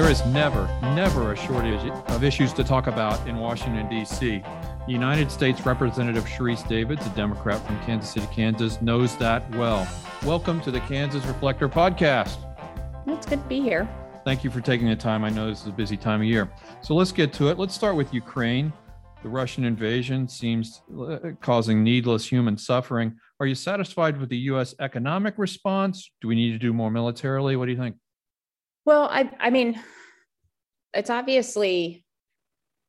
There is never, never a shortage of issues to talk about in Washington, D.C. United States Representative Sharice Davids, a Democrat from Kansas City, Kansas, knows that well. Welcome to the Kansas Reflector podcast. It's good to be here. Thank you for taking the time. I know this is a busy time of year. So let's get to it. Let's start with Ukraine. The Russian invasion seems uh, causing needless human suffering. Are you satisfied with the U.S. economic response? Do we need to do more militarily? What do you think? Well, I, I mean, it's obviously,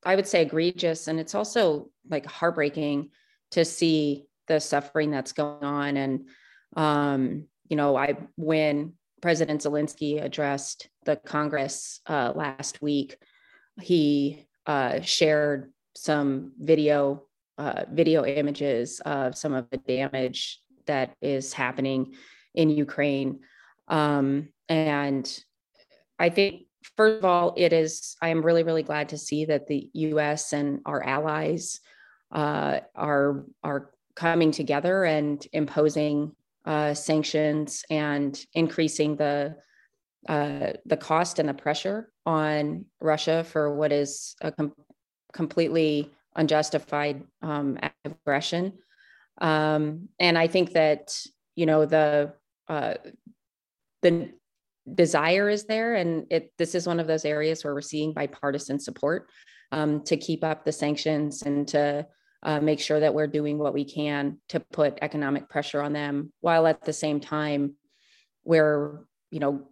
I would say, egregious, and it's also like heartbreaking to see the suffering that's going on. And um, you know, I when President Zelensky addressed the Congress uh, last week, he uh, shared some video uh, video images of some of the damage that is happening in Ukraine. Um, and I think, first of all, it is, I am really, really glad to see that the US and our allies uh, are, are coming together and imposing uh, sanctions and increasing the uh, the cost and the pressure on Russia for what is a com- completely unjustified um, aggression. Um, and I think that you know the uh, the desire is there, and it this is one of those areas where we're seeing bipartisan support um, to keep up the sanctions and to uh, make sure that we're doing what we can to put economic pressure on them, while at the same time we're you know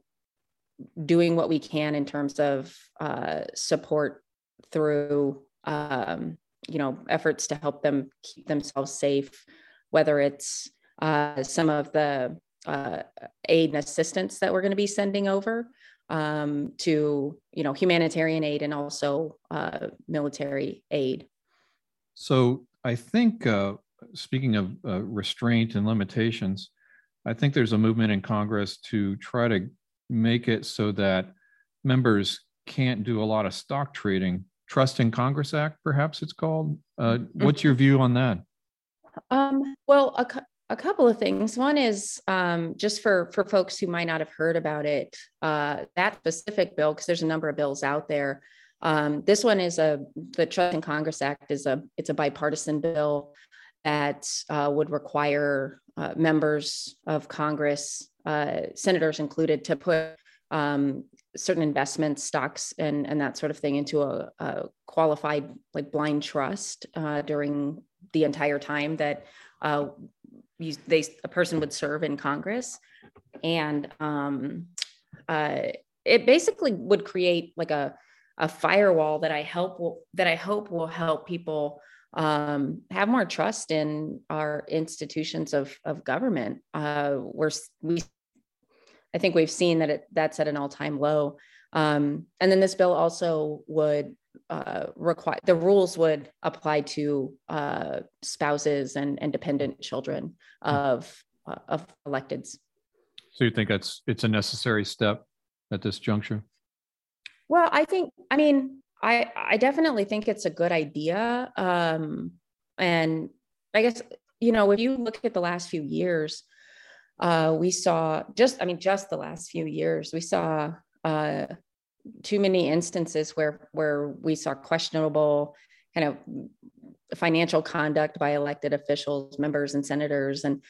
doing what we can in terms of uh, support through um, you know efforts to help them keep themselves safe whether it's uh, some of the uh, aid and assistance that we're going to be sending over um, to you know humanitarian aid and also uh, military aid so i think uh, speaking of uh, restraint and limitations i think there's a movement in congress to try to make it so that members can't do a lot of stock trading Trust in Congress Act, perhaps it's called. Uh, mm-hmm. what's your view on that? Um, well, a, a couple of things. One is um, just for for folks who might not have heard about it, uh, that specific bill, because there's a number of bills out there. Um, this one is a the Trust in Congress Act is a it's a bipartisan bill that uh, would require uh, members of Congress, uh, senators included, to put um, certain investments, stocks, and and that sort of thing into a, a qualified like blind trust uh, during the entire time that uh, you, they a person would serve in Congress, and um, uh, it basically would create like a a firewall that I help will, that I hope will help people um, have more trust in our institutions of of government. Uh, we're we I think we've seen that it, that's at an all-time low. Um, and then this bill also would uh, require the rules would apply to uh, spouses and, and dependent children of uh, of electeds. So you think that's it's a necessary step at this juncture? Well, I think I mean I I definitely think it's a good idea. Um, and I guess you know if you look at the last few years, uh, we saw just, I mean, just the last few years, we saw uh, too many instances where where we saw questionable kind of financial conduct by elected officials, members, and senators. And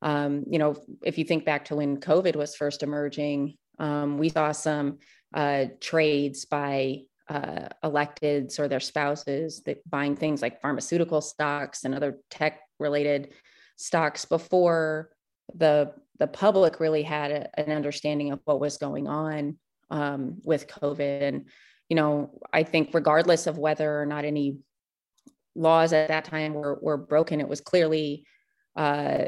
um, you know, if you think back to when COVID was first emerging, um, we saw some uh, trades by uh, electeds or their spouses that buying things like pharmaceutical stocks and other tech related stocks before the the public really had a, an understanding of what was going on um, with COVID. And you know, I think regardless of whether or not any laws at that time were were broken, it was clearly uh,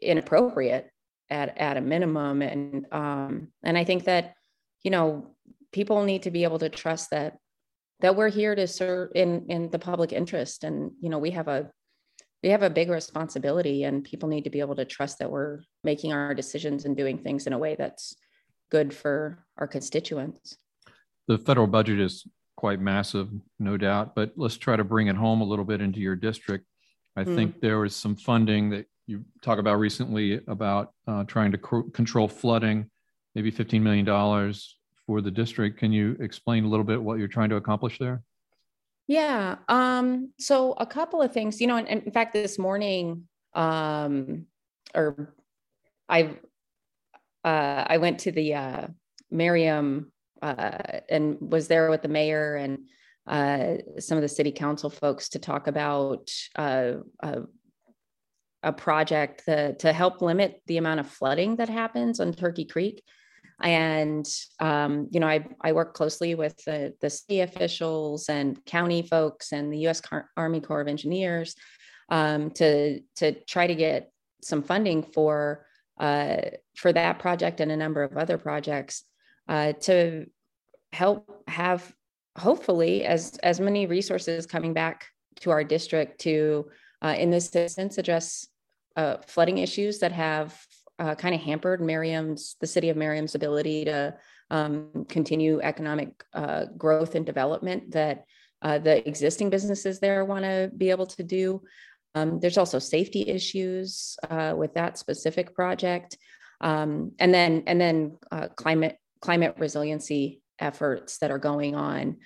inappropriate at at a minimum. And um, and I think that you know people need to be able to trust that that we're here to serve in in the public interest and you know we have a we have a big responsibility and people need to be able to trust that we're making our decisions and doing things in a way that's good for our constituents the federal budget is quite massive no doubt but let's try to bring it home a little bit into your district i mm. think there was some funding that you talk about recently about uh, trying to co- control flooding maybe $15 million for the district. Can you explain a little bit what you're trying to accomplish there? Yeah. Um, so a couple of things, you know, and, and in fact, this morning, um, or I, uh, I went to the uh, Merriam uh, and was there with the mayor and uh, some of the city council folks to talk about uh, uh, a project to, to help limit the amount of flooding that happens on Turkey Creek. And, um, you know, I, I work closely with the, the city officials and county folks and the U.S. Car- Army Corps of Engineers um, to, to try to get some funding for, uh, for that project and a number of other projects uh, to help have hopefully as, as many resources coming back to our district to, uh, in this instance, address uh, flooding issues that have uh, kind of hampered Merriam's, the city of Merriam's ability to um, continue economic uh, growth and development that uh, the existing businesses there want to be able to do. Um, there's also safety issues uh, with that specific project, um, and then and then uh, climate climate resiliency efforts that are going on.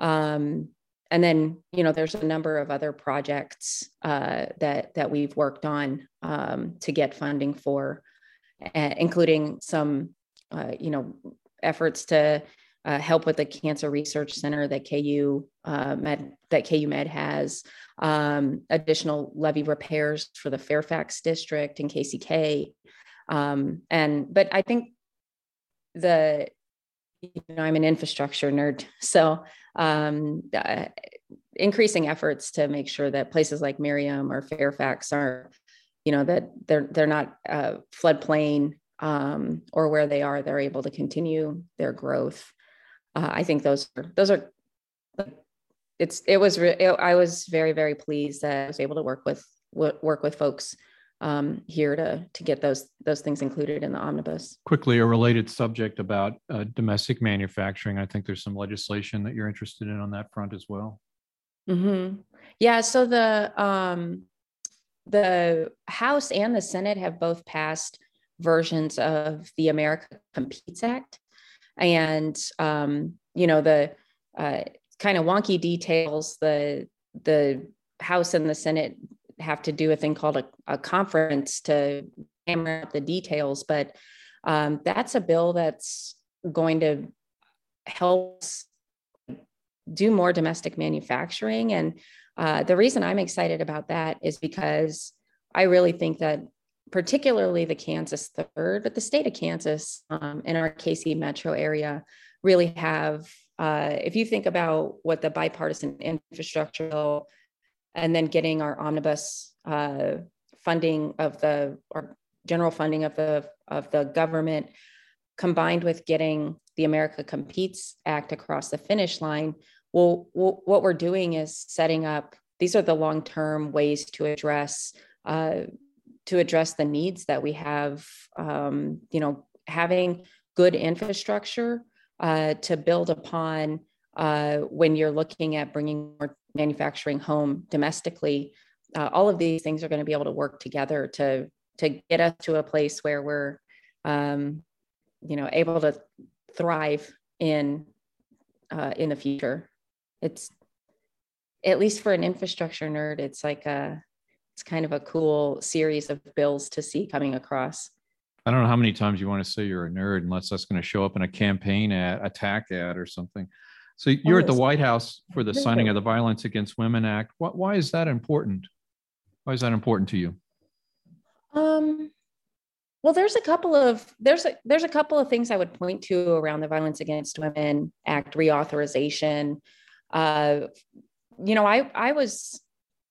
Um, and then you know there's a number of other projects uh, that that we've worked on um, to get funding for including some uh, you know efforts to uh, help with the cancer research center that ku uh, med that ku med has um, additional levee repairs for the fairfax district and kck um, and but i think the you know i'm an infrastructure nerd so um, uh, increasing efforts to make sure that places like Merriam or Fairfax are, you know, that they're they're not uh, floodplain um, or where they are, they're able to continue their growth. Uh, I think those are those are. It's it was re- it, I was very very pleased that I was able to work with work with folks um, here to to get those those things included in the omnibus. Quickly, a related subject about uh, domestic manufacturing. I think there's some legislation that you're interested in on that front as well. Mm-hmm. Yeah. So the um, the House and the Senate have both passed versions of the America Competes Act, and um, you know the uh, kind of wonky details. The the House and the Senate have to do a thing called a, a conference to hammer out the details, but um, that's a bill that's going to help do more domestic manufacturing. And uh, the reason I'm excited about that is because I really think that particularly the Kansas third, but the state of Kansas um, in our KC metro area really have, uh, if you think about what the bipartisan infrastructure bill and then getting our omnibus uh, funding of the or general funding of the of the government combined with getting the America Competes Act across the finish line, well, what we're doing is setting up. These are the long-term ways to address uh, to address the needs that we have. Um, you know, having good infrastructure uh, to build upon uh, when you're looking at bringing more manufacturing home domestically, uh, all of these things are going to be able to work together to to get us to a place where we're, um, you know, able to thrive in uh, in the future. It's at least for an infrastructure nerd, it's like a it's kind of a cool series of bills to see coming across. I don't know how many times you want to say you're a nerd unless that's going to show up in a campaign ad, attack ad or something. So you're at the White House for the signing of the Violence Against Women Act. What, why is that important? Why is that important to you? Um, well, there's a couple of there's a there's a couple of things I would point to around the Violence Against Women Act reauthorization. Uh, you know, I I was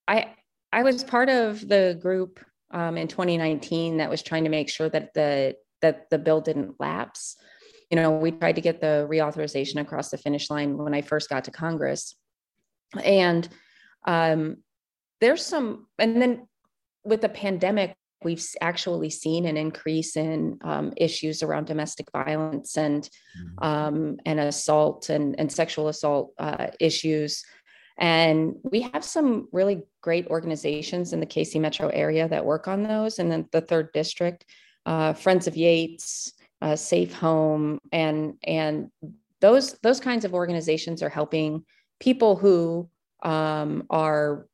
I I was part of the group um, in 2019 that was trying to make sure that the that the bill didn't lapse you know, we tried to get the reauthorization across the finish line when I first got to Congress. And um, there's some, and then with the pandemic, we've actually seen an increase in um, issues around domestic violence and mm-hmm. um, and assault and, and sexual assault uh, issues. And we have some really great organizations in the KC metro area that work on those. And then the third district, uh, Friends of Yates, uh, Safe Home, and and those those kinds of organizations are helping people who um, are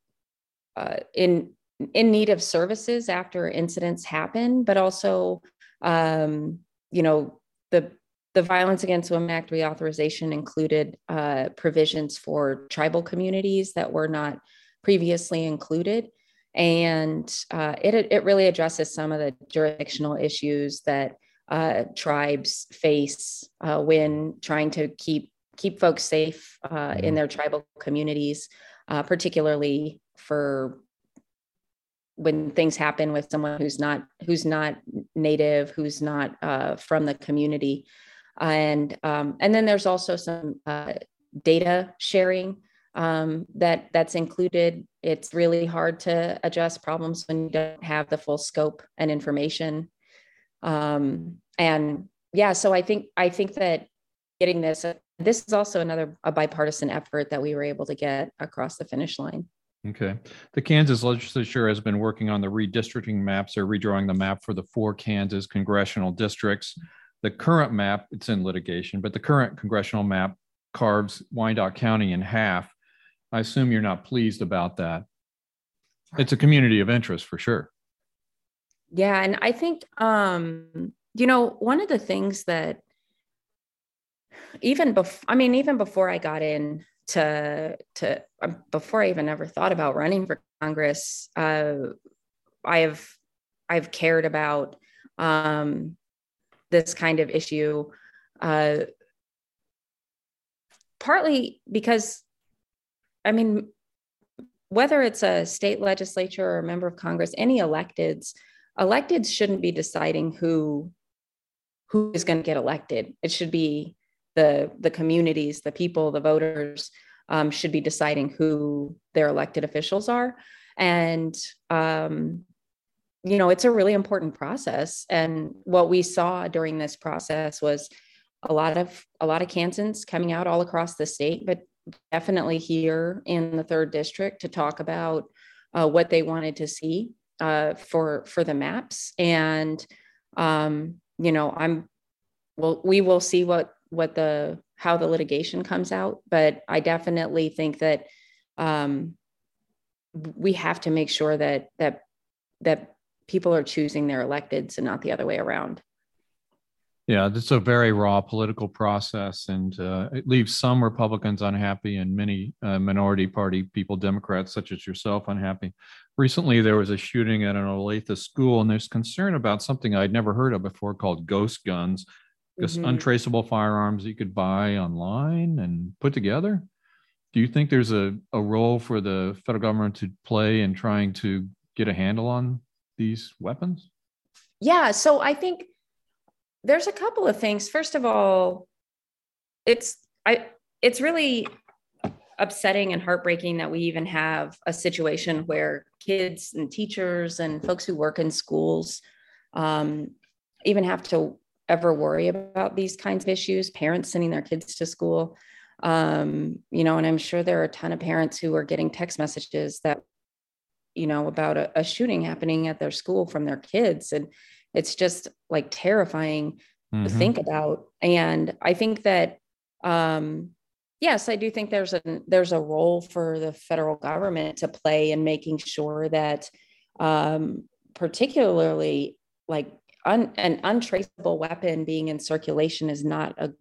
uh, in in need of services after incidents happen, but also, um, you know, the the Violence Against Women Act reauthorization included uh, provisions for tribal communities that were not previously included. And uh, it, it really addresses some of the jurisdictional issues that uh, tribes face uh, when trying to keep keep folks safe uh, in mm-hmm. their tribal communities, uh, particularly for when things happen with someone who's not who's not native, who's not uh, from the community, and um, and then there's also some uh, data sharing um, that that's included. It's really hard to address problems when you don't have the full scope and information. Um, and yeah, so I think I think that getting this this is also another a bipartisan effort that we were able to get across the finish line. Okay. The Kansas legislature has been working on the redistricting maps or redrawing the map for the four Kansas congressional districts. The current map, it's in litigation, but the current congressional map carves Wyandotte County in half. I assume you're not pleased about that. It's a community of interest for sure. Yeah. And I think, um, you know, one of the things that even before, I mean, even before I got in to to um, before I even ever thought about running for Congress, uh, I have I've cared about um, this kind of issue, uh, partly because, I mean, whether it's a state legislature or a member of Congress, any electeds, electeds shouldn't be deciding who who is going to get elected. It should be the the communities, the people, the voters um, should be deciding who their elected officials are, and um, you know it's a really important process. And what we saw during this process was a lot of a lot of Kansans coming out all across the state, but definitely here in the third district to talk about uh, what they wanted to see uh, for for the maps and um, you know i'm well we will see what what the how the litigation comes out but i definitely think that um, we have to make sure that that that people are choosing their electeds and not the other way around yeah it's a very raw political process and uh, it leaves some republicans unhappy and many uh, minority party people democrats such as yourself unhappy recently there was a shooting at an olathe school and there's concern about something i'd never heard of before called ghost guns just mm-hmm. untraceable firearms you could buy online and put together. Do you think there's a, a role for the federal government to play in trying to get a handle on these weapons? Yeah. So I think there's a couple of things. First of all, it's I it's really upsetting and heartbreaking that we even have a situation where kids and teachers and folks who work in schools um, even have to ever worry about these kinds of issues, parents sending their kids to school. Um, you know, and I'm sure there are a ton of parents who are getting text messages that, you know, about a, a shooting happening at their school from their kids. And it's just like terrifying mm-hmm. to think about. And I think that um, yes, I do think there's a there's a role for the federal government to play in making sure that um, particularly like un, an untraceable weapon being in circulation is not a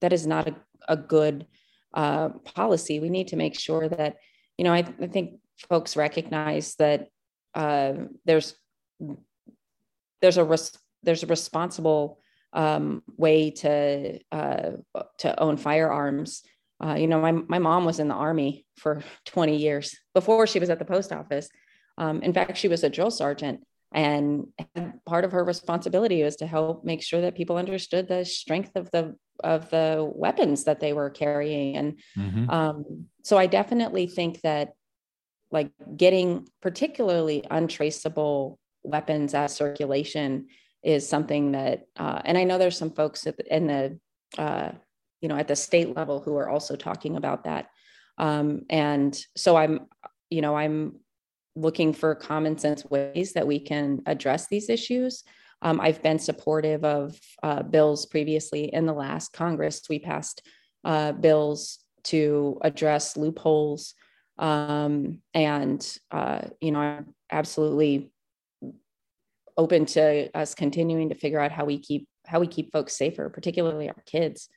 that is not a, a good uh, policy. We need to make sure that you know I, I think folks recognize that uh, there's there's a res, there's a responsible um, way to uh, to own firearms. Uh, you know, my my mom was in the army for 20 years before she was at the post office. Um, in fact, she was a drill sergeant, and part of her responsibility was to help make sure that people understood the strength of the of the weapons that they were carrying and mm-hmm. um, so i definitely think that like getting particularly untraceable weapons at circulation is something that uh, and i know there's some folks in the uh, you know at the state level who are also talking about that um, and so i'm you know i'm looking for common sense ways that we can address these issues. Um, I've been supportive of uh, bills previously in the last Congress. We passed uh, bills to address loopholes. Um, and, uh, you know, I'm absolutely open to us continuing to figure out how we keep how we keep folks safer, particularly our kids.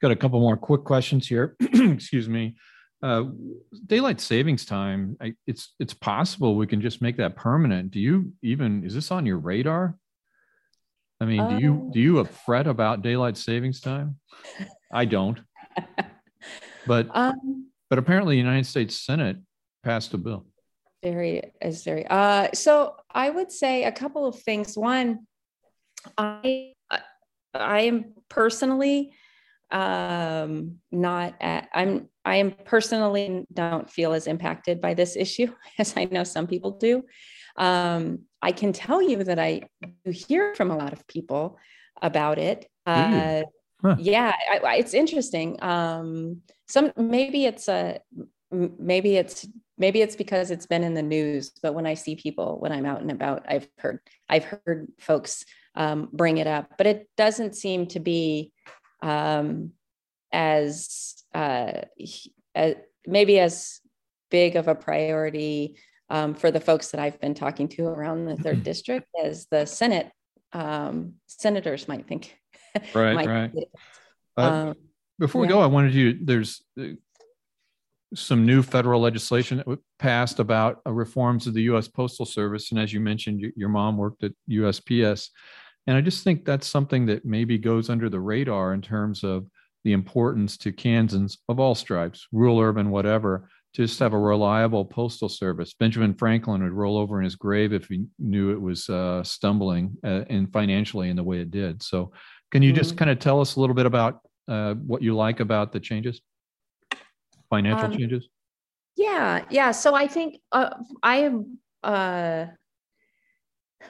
Got a couple more quick questions here. Excuse me. Uh, daylight savings time. I, it's it's possible we can just make that permanent. Do you even is this on your radar? I mean, do you do you fret about daylight savings time? I don't. But um, but apparently, the United States Senate passed a bill. Very is very. Uh, so I would say a couple of things. One, I I am personally um, not at, I'm I am personally don't feel as impacted by this issue as I know some people do. Um, I can tell you that I hear from a lot of people about it. Uh, huh. Yeah, I, I, it's interesting. Um, some maybe it's a maybe it's maybe it's because it's been in the news. But when I see people when I'm out and about, I've heard I've heard folks um, bring it up, but it doesn't seem to be um, as, uh, as maybe as big of a priority um, for the folks that I've been talking to around the third district as the Senate um, senators might think. Right, right. Uh, before we yeah. go, I wanted you. There's uh, some new federal legislation that passed about uh, reforms of the U.S. Postal Service, and as you mentioned, your mom worked at USPS. And I just think that's something that maybe goes under the radar in terms of the importance to Kansans of all stripes, rural, urban, whatever, to just have a reliable postal service. Benjamin Franklin would roll over in his grave if he knew it was uh, stumbling uh, and financially in the way it did. So, can you mm-hmm. just kind of tell us a little bit about uh, what you like about the changes, financial um, changes? Yeah, yeah. So I think uh, I am uh,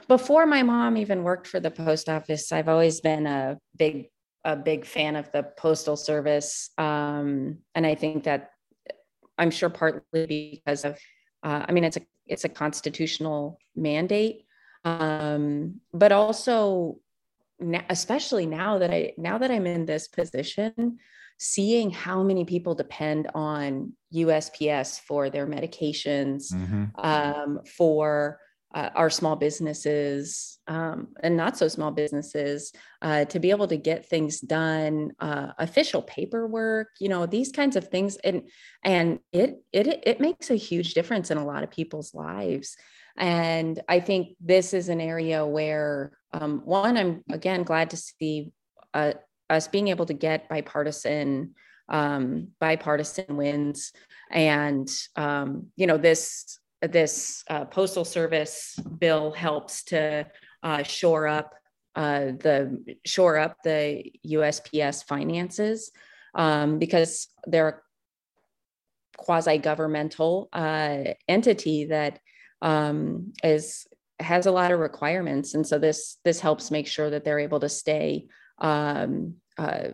before my mom even worked for the post office, I've always been a big a big fan of the postal service, um, and I think that I'm sure partly because of uh, I mean it's a it's a constitutional mandate, um, but also especially now that I now that I'm in this position, seeing how many people depend on USPS for their medications, mm-hmm. um, for uh, our small businesses um, and not so small businesses uh, to be able to get things done uh, official paperwork you know these kinds of things and and it it it makes a huge difference in a lot of people's lives and i think this is an area where um, one i'm again glad to see uh, us being able to get bipartisan um, bipartisan wins. And um, you know this this uh, postal service bill helps to uh, shore up uh, the shore up the USPS finances um, because they're a quasi governmental uh, entity that um, is has a lot of requirements, and so this this helps make sure that they're able to stay um, uh,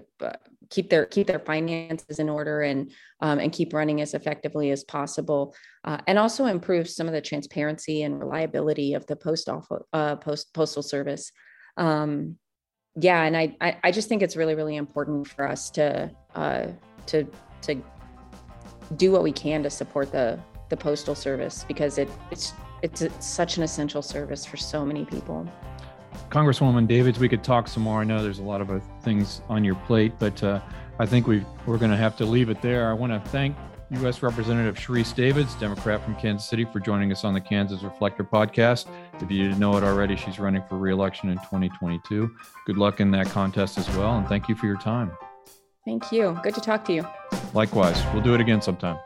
keep their keep their finances in order and um, and keep running as effectively as possible, uh, and also improve some of the transparency and reliability of the post office uh, post postal service. Um, yeah, and I, I, I just think it's really really important for us to uh, to to do what we can to support the the postal service because it it's it's, such an essential service for so many people. Congresswoman Davids, we could talk some more. I know there's a lot of things on your plate, but uh, I think we we're going to have to leave it there. I want to thank U.S. Representative Sharice Davids, Democrat from Kansas City, for joining us on the Kansas Reflector podcast. If you didn't know it already, she's running for reelection in 2022. Good luck in that contest as well, and thank you for your time. Thank you. Good to talk to you. Likewise. We'll do it again sometime.